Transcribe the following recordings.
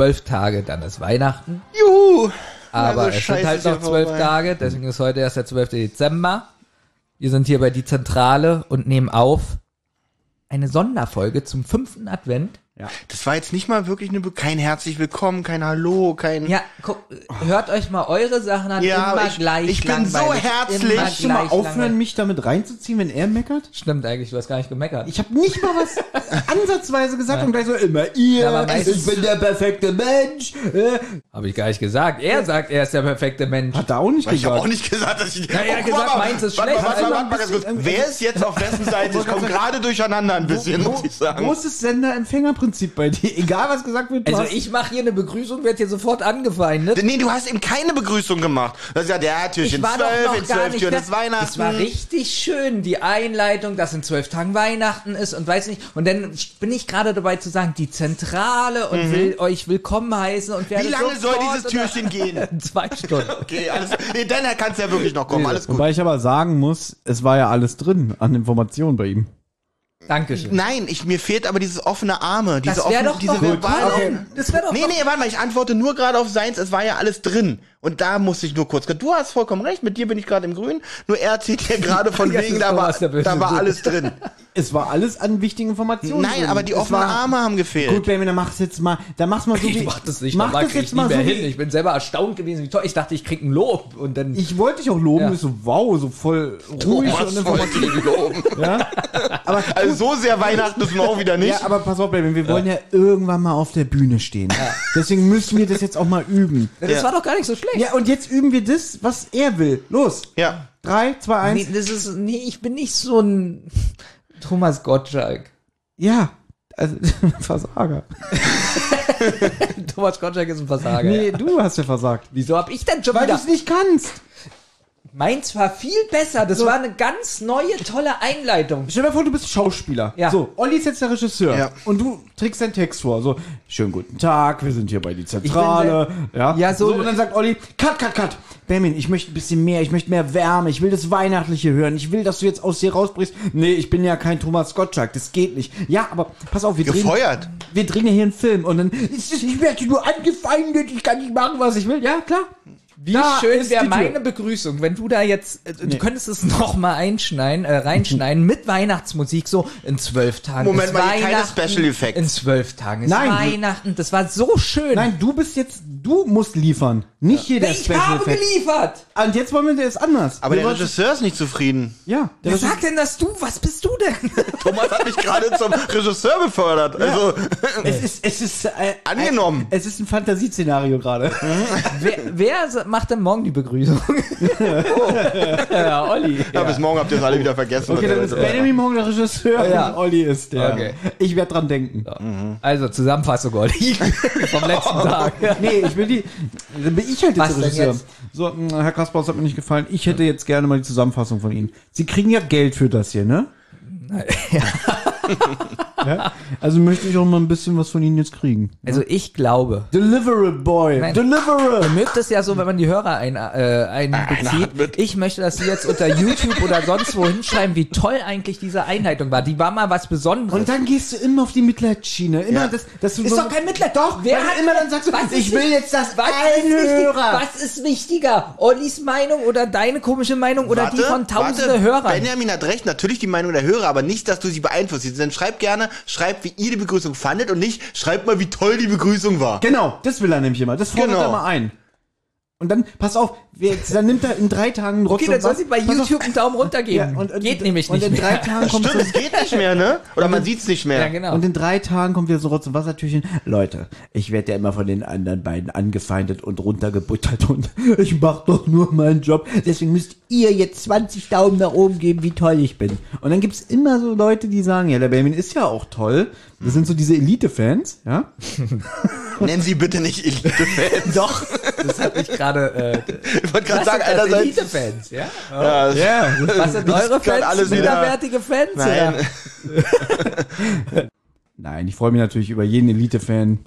zwölf Tage, dann ist Weihnachten. Juhu! Aber Also es sind halt noch zwölf. Tage, deswegen ist heute erst der 12. Dezember. Wir sind hier bei die Zentrale und nehmen auf eine Sonderfolge zum fünften Advent. Das war jetzt nicht mal wirklich eine, Be- kein herzlich willkommen, kein Hallo, kein. Ja, guck, hört euch mal eure Sachen an. Ja, immer ich- gleich ich bin so herzlich. Kannst du mal aufhören, langweilig. mich damit reinzuziehen, wenn er meckert? Stimmt eigentlich, du hast gar nicht gemeckert. Ich habe nicht mal was ansatzweise gesagt und gleich so immer ihr, Ja, ich bin der perfekte Mensch. Äh, Habe ich gar nicht gesagt. Er sagt, er ist der perfekte Mensch. Hat er auch nicht Ich habe gesagt. auch nicht gesagt, dass ich. Ja, er hat guck gesagt, mal, meins ist warte, schlecht. Warte, warte, warte, ganz kurz. Wer ist jetzt auf wessen Seite? Ich komme gerade durcheinander ein bisschen, muss ich sagen. Großes Sender-Empfänger-Prinzip bei dir. Egal, was gesagt wird, du Also hast- ich mache hier eine Begrüßung, werde hier sofort angefeindet. Nee, du hast ihm keine Begrüßung gemacht. Das ist ja der Türchen Ich war doch 12, noch in gar 12 nicht Türen ist Weihnachten. Es war richtig schön, die Einleitung, dass in zwölf Tagen Weihnachten ist und weiß nicht. Und dann bin ich gerade dabei zu sagen, die Zentrale und will euch willkommen heißen und werde Mhm. Wie lange soll dieses Türchen gehen? Zwei Stunden. Okay, alles. Nee, dann kann es ja wirklich noch kommen. Alles gut. Wobei ich aber sagen muss, es war ja alles drin an Informationen bei ihm. Dankeschön. Nein, ich, mir fehlt aber dieses offene Arme. Diese Das wäre offene, doch diese verbalen okay. Das wäre doch Nee, nee, warte mal, ich antworte nur gerade auf seins, es war ja alles drin. Und da musste ich nur kurz, du hast vollkommen recht, mit dir bin ich gerade im Grün, nur er erzählt hier gerade von wegen, da war, da war alles drin. Es war alles an wichtigen Informationen. Nein, drin. aber die offenen war- Arme haben gefehlt. Gut, Benjamin, dann mach's jetzt mal, dann mach's mal so wie, Ich mach das nicht, mach das jetzt mal so hin. wie, Ich bin selber erstaunt gewesen, wie toll. Ich dachte, ich krieg ein Lob und dann. ich wollte dich auch loben, Ja. ich so, wow, so voll ruhig und informativ. loben? Ja? Aber, Also so sehr Weihnachten ist nun auch wieder nicht. ja, aber pass auf, Benjamin, wir wollen ja irgendwann mal auf der Bühne stehen. Deswegen müssen wir das jetzt auch mal üben. das Ja. war doch gar nicht so schlecht. Ja, und jetzt üben wir das, was er will. Los. Ja. Drei, zwei, eins. Nee, das ist, nee, ich bin nicht so ein Thomas Gottschalk. Ja. Also, Versager. Thomas Gottschalk ist ein Versager. Nee, Ja. du hast ja versagt. Wieso hab ich denn schon Weil du wieder? es nicht kannst. Meins war viel besser. Das war eine ganz neue, tolle Einleitung. Stell dir mal vor, du bist Schauspieler. Ja. So, Olli ist jetzt der Regisseur. Ja. Und du trägst deinen Text vor. So, schönen guten Tag, wir sind hier bei die Zentrale. Ja, Ja, so- Und dann sagt Olli, cut, cut, cut. Benjamin, ich möchte ein bisschen mehr, ich möchte mehr Wärme, ich will das Weihnachtliche hören, ich will, dass du jetzt aus dir rausbrichst. Nee, ich bin ja kein Thomas Gottschalk, das geht nicht. Ja, aber pass auf, wir drehen, Gefeuert. wir drehen ja hier einen Film und dann ist es, ich werde nur angefeindet, ich kann nicht machen, was ich will. Ja, klar. Wie Da schön ist wäre die Tür. meine Begrüßung, wenn du da jetzt, äh, du könntest es noch mal einschneiden, äh, reinschneiden mit Weihnachtsmusik, so in zwölf Tagen Moment ist mal, keine Weihnachten. Special Effects. In zwölf Tagen ist Nein. Weihnachten. Das war so schön. Nein, du bist jetzt, du musst liefern. Nicht hier der ich Special habe Effect. geliefert. Und jetzt wollen wir das anders. Aber wir der wollen- Regisseur ist nicht zufrieden. Ja, der Wer sagt denn das du? Was bist du denn? Thomas hat mich gerade zum Regisseur befördert. Also, Es ist, es ist äh, Angenommen. Ein, es ist ein Fantasieszenario gerade. wer, wer sa- macht denn morgen die Begrüßung? ja, Olli. ja. bis morgen habt ihr es alle wieder vergessen. Okay, dann ist Benjamin morgen der Regisseur Ja. und Olli ist der. Okay. Ich werde dran denken. Also Zusammenfassung, Olli, vom letzten Tag. Nee, ich will die. Dann bin ich halt jetzt Was Regisseur. jetzt? So, mh, Herr Kaspar, das hat mir nicht gefallen. Ich hätte jetzt gerne mal die Zusammenfassung von Ihnen. Sie kriegen ja Geld für das hier, ne? Ja. Also möchte ich auch mal ein bisschen was von Ihnen jetzt kriegen. Also ich glaube, Delivery Boy. Nein. Deliverer. Ihr mögt es ja so, wenn man die Hörer ein, äh, einbezieht. Ich möchte, dass sie jetzt unter YouTube oder sonst wo hinschreiben, wie toll eigentlich diese Einleitung war. Die war mal was Besonderes. Und dann gehst du immer auf die Mitleidsschiene. Immer Ja. das, dass du ist doch kein Mitleid. Doch, Wer hat immer dann sagst du, was ist ich will jetzt das was Hörer. Was ist wichtiger? Ollis Meinung oder deine komische Meinung oder die von tausende warte. Hörern? Benjamin hat recht, natürlich die Meinung der Hörer, aber nicht, dass du sie beeinflusst. Dann schreib gerne, schreib, wie ihr die Begrüßung fandet und nicht, schreib mal, wie toll die Begrüßung war. Genau, das will er nämlich immer. Das fordert Genau. er mal ein. Und dann, pass auf, wir, dann nimmt er in drei Tagen Rotz okay, dann und soll sie bei pass auf, YouTube einen Daumen runter geben. Ja, und, und, Geht nämlich und nicht in drei mehr. Tagen kommt Stimmt, es geht nicht mehr, ne? Oder man sieht's nicht mehr. Ja, genau. Und in drei Tagen kommt wieder so Rotz- und Wassertürchen. Leute, ich werde ja immer von den anderen beiden angefeindet und runtergebuttert und ich mach doch nur meinen Job. Deswegen müsst ihr jetzt 20 Daumen nach oben geben, wie toll ich bin. Und dann gibt's immer so Leute, die sagen, ja, der Benjamin ist ja auch toll. Das sind so diese Elite-Fans, ja. Nennen sie bitte nicht Elite-Fans. Doch, das hat mich gerade. Äh, Ich wollte gerade sagen, einerseits. Elite-Fans, ja? Ja, das- Ja. Was sind eure Fans? alles minderwertige Fans? Nein. Nein, ich freue mich natürlich über jeden Elite-Fan.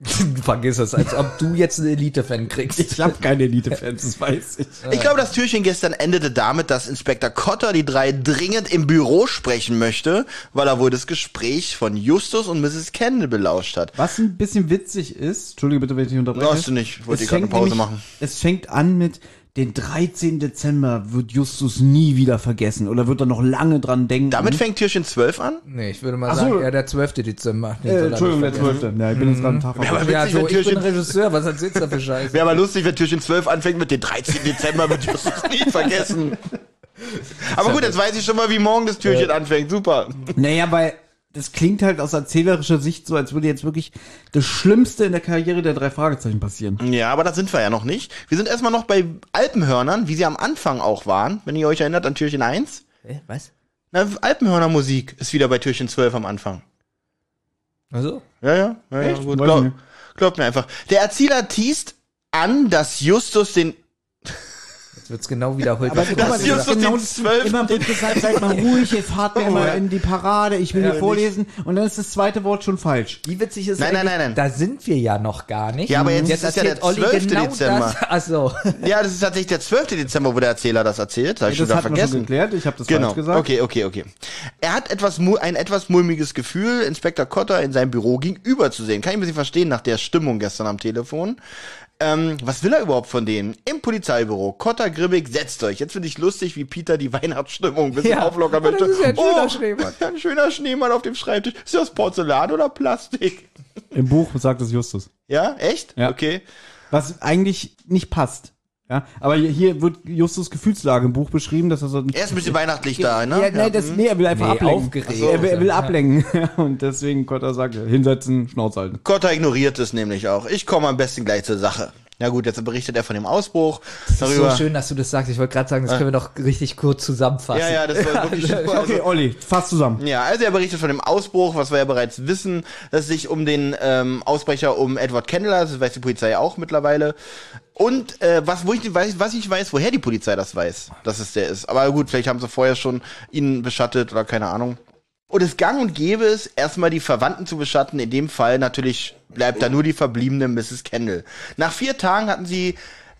Vergiss es, als ob du jetzt einen Elite-Fan kriegst. Ich habe keine Elite-Fans, das weiß ich. Ich glaube, das Türchen gestern endete damit, dass Inspektor Cotter die drei dringend im Büro sprechen möchte, weil er wohl das Gespräch von Justus und Mrs. Kendall belauscht hat. Was ein bisschen witzig ist, entschuldige bitte, wenn ich dich unterbreche. Brauchst du nicht, ich wollte Es gerade eine Pause nämlich- machen. Es fängt an mit, den 13. Dezember wird Justus nie wieder vergessen oder wird er noch lange dran denken. Damit fängt Türchen 12 an? Nee, ich würde mal Ach so. sagen, ja, der 12. Dezember. Den äh, Entschuldigung, der nicht vergessen. 12. Ja, ich bin jetzt gerade einen Tag Ja, aber verpasst. Ja, witzig, so, wenn ich bin Türchen, Regisseur, was erzählst du da für Scheiße? wäre aber lustig, wenn Türchen 12 anfängt mit dem 13. Dezember, wird Justus nie vergessen. Aber gut, jetzt weiß ich schon mal, wie morgen das Türchen anfängt. Super. Naja, weil das klingt halt aus erzählerischer Sicht so, als würde jetzt wirklich das Schlimmste in der Karriere der drei Fragezeichen passieren. Ja, aber da sind wir ja noch nicht. Wir sind erstmal noch bei Alpenhörnern, wie sie am Anfang auch waren, wenn ihr euch erinnert an Türchen 1. Hä, was? Na, Alpenhörnermusik ist wieder bei Türchen 12 am Anfang. Also? Ja, ja, ja, ja Echt? gut. Glaub, glaubt mir einfach. Der Erzähler teast an, dass Justus den. Jetzt wird's genau wiederholt. Aber guck mal, Das 12. Immer wird gesagt, seid mal ruhig, jetzt fahrt mir Oh, mal ja. in die Parade, ich will Ja, hier vorlesen und dann ist das zweite Wort schon falsch. Wie witzig ist Nein, nein, nein, nein. Da sind wir ja noch gar nicht. Ja, aber jetzt ist es ja der Olli 12. genau Dezember. Das. Achso. Ja, das ist tatsächlich der 12. Dezember, wo der Erzähler das erzählt. Das habe ich schon das hatten wir schon vergessen. geklärt, ich habe das Genau. falsch gesagt. Okay, okay, okay. Er hat etwas ein etwas mulmiges Gefühl, Inspektor Cotter in seinem Büro gegenüber zu sehen. Kann ich ein bisschen verstehen nach der Stimmung gestern am Telefon. Ähm, was will er überhaupt von denen? Im Polizeibüro. Cotter Grimmig, setzt euch. Jetzt finde ich lustig, wie Peter die Weihnachtsstimmung ein bisschen Ja. auflockern Oh, das möchte. ist ja ein schöner Oh, Schneemann. Ein schöner Schneemann auf dem Schreibtisch. Ist das Porzellan oder Plastik? Im Buch sagt es Justus. Ja, echt? Ja. Okay. Was eigentlich nicht passt. Ja, aber hier- wird Justus Gefühlslage im Buch beschrieben, dass er so Er ist ein bisschen weihnachtlich da, ne? Ja, nee, das, nee, er will einfach Nee, ablenken. aufgeregt. Also, er, will- er will Ja. ablenken. Und deswegen konnte er sagen, hinsetzen, Schnauze halten. Cotter ignoriert es nämlich auch. Ich komme am besten gleich zur Sache. Ja gut, jetzt berichtet er von dem Ausbruch. Das darüber. ist so schön, dass du das sagst. Ich wollte gerade sagen, das können wir doch richtig kurz zusammenfassen. Ja, ja, das war wirklich super. Also, Okay, Olli, fass zusammen. ja, also er berichtet von dem Ausbruch, was wir ja bereits wissen, dass es sich um den ähm, Ausbrecher um Edward Kendall, das weiß die Polizei auch mittlerweile. Und äh, was, wo ich weiß, was ich weiß, woher die Polizei das weiß, dass es der ist. Aber gut, vielleicht haben sie vorher schon ihn beschattet oder keine Ahnung. Und es gang und gäbe es, erstmal die Verwandten zu beschatten. In dem Fall natürlich bleibt da nur die verbliebene Mrs. Kendall. Nach vier Tagen hatten sie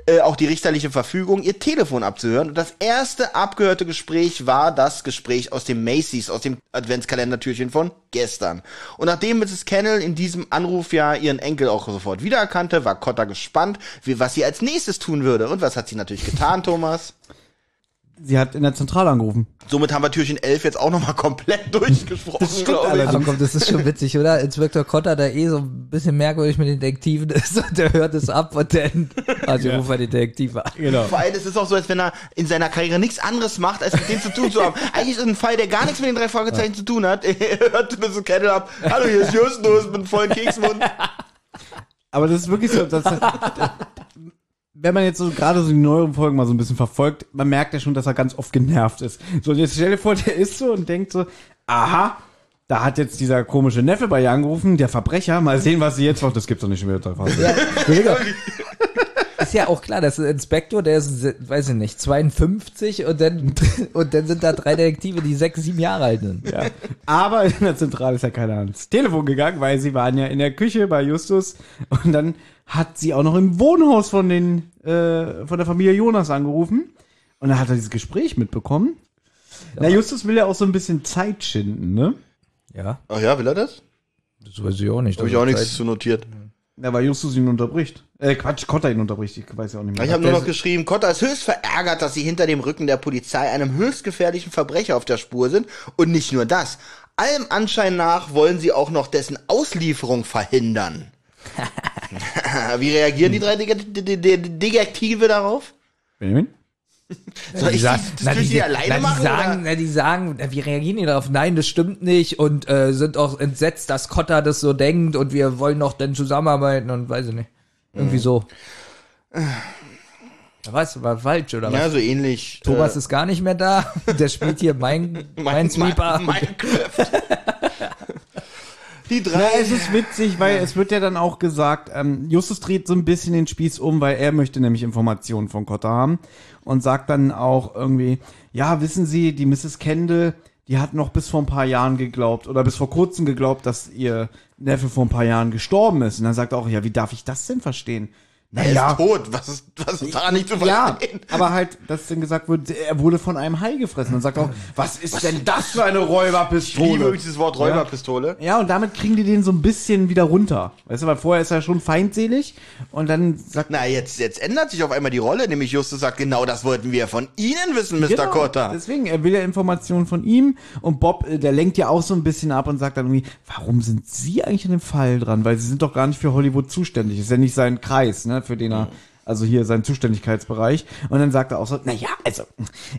äh, auch die richterliche Verfügung, ihr Telefon abzuhören. Und das erste abgehörte Gespräch war das Gespräch aus dem Macy's, aus dem Adventskalendertürchen von gestern. Und nachdem Mrs. Kendall in diesem Anruf ja ihren Enkel auch sofort wiedererkannte, war Cotta gespannt, wie, was sie als nächstes tun würde. Und was hat sie natürlich getan, Thomas? Sie hat in der Zentrale angerufen. Somit haben wir Türchen 11 jetzt auch nochmal komplett durchgesprochen, glaube ich. Aber komm, das ist schon witzig, oder? Inspektor Cotter, der eh so ein bisschen merkwürdig mit den Detektiven ist und der hört es ab und dann, also ruft er den Detektiv an. Genau. Vor allem, es ist auch so, als wenn er in seiner Karriere nichts anderes macht, als mit denen zu tun zu haben. Eigentlich ist es ein Fall, der gar nichts mit den drei Fragezeichen zu tun hat. Er hört mir so Kettle ab. Hallo, hier ist Justus mit einem vollen Keksmund. Aber das ist wirklich so, dass, wenn man jetzt so gerade so die neueren Folgen mal so ein bisschen verfolgt, man merkt ja schon, dass er ganz oft genervt ist. So, und jetzt stell dir vor, der ist so und denkt so, aha, da hat jetzt dieser komische Neffe bei ihr angerufen, der Verbrecher, mal sehen, was sie jetzt macht. Das gibt's doch nicht mehr. Ja, ist ja auch klar, das ist ein Inspektor, der ist, weiß ich nicht, 52 und dann, und dann sind da drei Detektive, die sechs, sieben Jahre alt sind. Ja. Aber in der Zentrale ist ja keiner ans Telefon gegangen, weil sie waren ja in der Küche bei Justus und dann hat sie auch noch im Wohnhaus von den äh, von der Familie Jonas angerufen und dann hat er dieses Gespräch mitbekommen. Na, Justus will ja auch so ein bisschen Zeit schinden, ne? Ja, Ach ja, will er das? das weiß ich auch nicht. Habe ich auch nichts zu notiert. Ja, weil Justus ihn unterbricht. Äh, Quatsch, Kotter ihn unterbricht, ich weiß ja auch nicht mehr. Ich habe nur noch geschrieben, Cotta ist höchst verärgert, dass sie hinter dem Rücken der Polizei einem höchst gefährlichen Verbrecher auf der Spur sind. Und nicht nur das. Allem Anschein nach wollen sie auch noch dessen Auslieferung verhindern. Wie reagieren die drei Detektive darauf? Benjamin? Soll ich sagen- das Türchen die, alleine na, die machen? sagen, na, die sagen, na, wie reagieren die darauf? Nein, das stimmt nicht und äh, sind auch entsetzt, dass Cotter das so denkt und wir wollen noch dann zusammenarbeiten und weiß ich nicht. Irgendwie so. Da weißt du, war falsch, oder was? Ja, so ähnlich. Thomas ist gar nicht mehr da. Der spielt hier mein, mein Sweeper. Minecraft. Die Ja, drei. es ist witzig, weil es wird ja dann auch gesagt, ähm, Justus dreht so ein bisschen den Spieß um, weil er möchte nämlich Informationen von Kotter haben und sagt dann auch irgendwie, ja, wissen Sie, die Mrs. Kendall, die hat noch bis vor ein paar Jahren geglaubt oder bis vor kurzem geglaubt, dass ihr Neffe vor ein paar Jahren gestorben ist. Und dann sagt er auch, ja, wie darf ich das denn verstehen? Er ist tot. Was ist, was ist daran nicht zu Ja, verstehen? aber halt, dass dann gesagt wird, er wurde von einem Hai gefressen. Dann sagt er auch, was ist denn das für eine Ich liebe Räuberpistole? wirklich dieses Wort Räuberpistole. Ja, und damit kriegen die den so ein bisschen wieder runter. Weißt du, weil vorher ist er schon feindselig und dann sagt Na, jetzt, jetzt ändert sich auf einmal die Rolle, nämlich Justus sagt, genau das wollten wir von Ihnen wissen, Mr. Genau, Cotta. Deswegen, er will ja Informationen von ihm und Bob, äh, der lenkt ja auch so ein bisschen ab und sagt dann irgendwie, warum sind Sie eigentlich an dem Fall dran? Weil Sie sind doch gar nicht für Hollywood zuständig. Ist ja nicht sein Kreis, ne, für den er, also hier sein Zuständigkeitsbereich. Und dann sagt er auch so, na ja, also,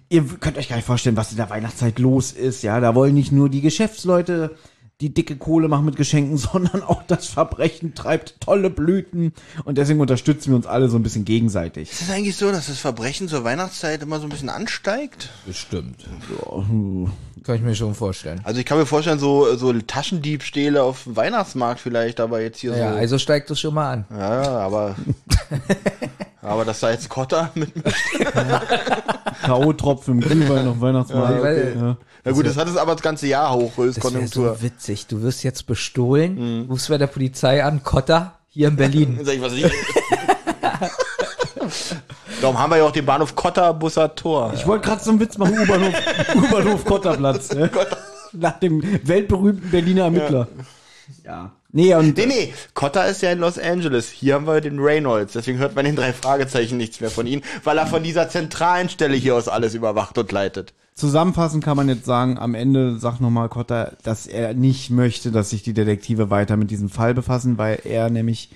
ihr könnt euch gar nicht vorstellen, was in der Weihnachtszeit los ist, ja. Da wollen nicht nur die Geschäftsleute die dicke Kohle machen mit Geschenken, sondern auch das Verbrechen treibt tolle Blüten. Und deswegen unterstützen wir uns alle so ein bisschen gegenseitig. Ist es eigentlich so, dass das Verbrechen zur Weihnachtszeit immer so ein bisschen ansteigt? Bestimmt. Kann ich mir schon vorstellen. Also ich kann mir vorstellen, so, so Taschendiebstähle auf dem Weihnachtsmarkt vielleicht, aber jetzt hier Ja, so. also steigt es schon mal an. Ja, aber. aber dass da jetzt Kotter mit. K.O.-Tropfen im Glühwein auf Weihnachtsmarkt. Ja, weil- ja. Na gut, das hat es aber das ganze Jahr hoch, Das wäre Höchstkonjunktur. so witzig. Du wirst jetzt bestohlen, rufst bei der Polizei an, Kotter, hier in Berlin. Sag ich, was ich. Darum haben wir ja auch den Bahnhof Kotter Busser Tor. Ich wollte gerade so einen Witz machen, U-Bahnhof, U-Bahnhof Kotterplatz. Ne? Nach dem weltberühmten Berliner Ermittler. Ja. Nee, und Nee, nee, Kotter ist ja in Los Angeles. Hier haben wir den Reynolds. Deswegen hört man in drei Fragezeichen nichts mehr von ihm, weil er von dieser zentralen Stelle hier aus alles überwacht und leitet. zusammenfassend kann man jetzt sagen, am Ende sagt nochmal Kotter, dass er nicht möchte, dass sich die Detektive weiter mit diesem Fall befassen, weil er nämlich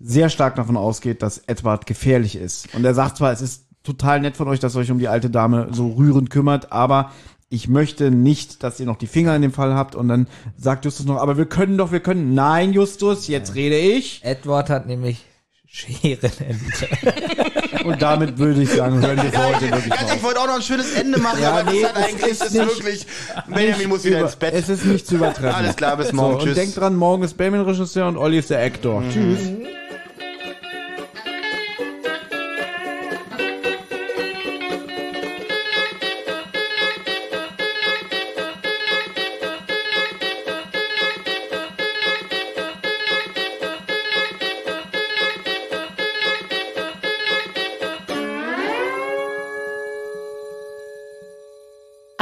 sehr stark davon ausgeht, dass Edward gefährlich ist. Und er sagt zwar, es ist total nett von euch, dass ihr euch um die alte Dame so rührend kümmert, aber ich möchte nicht, dass ihr noch die Finger in dem Fall habt. Und dann sagt Justus noch, aber wir können doch, wir können. Nein, Justus, jetzt rede ich. Edward hat nämlich Scherenende. Und damit würde ich sagen, hören wir heute wirklich ich wollte auch noch ein schönes Ende machen, Ja, aber nee, das hat es eigentlich, ist nicht- wirklich, Benjamin muss wieder Über- ins Bett. Es ist nicht zu übertreffen. Alles klar, bis morgen, So, und tschüss. denkt dran, morgen ist Benjamin Regisseur und Olli ist der Actor. Tschüss.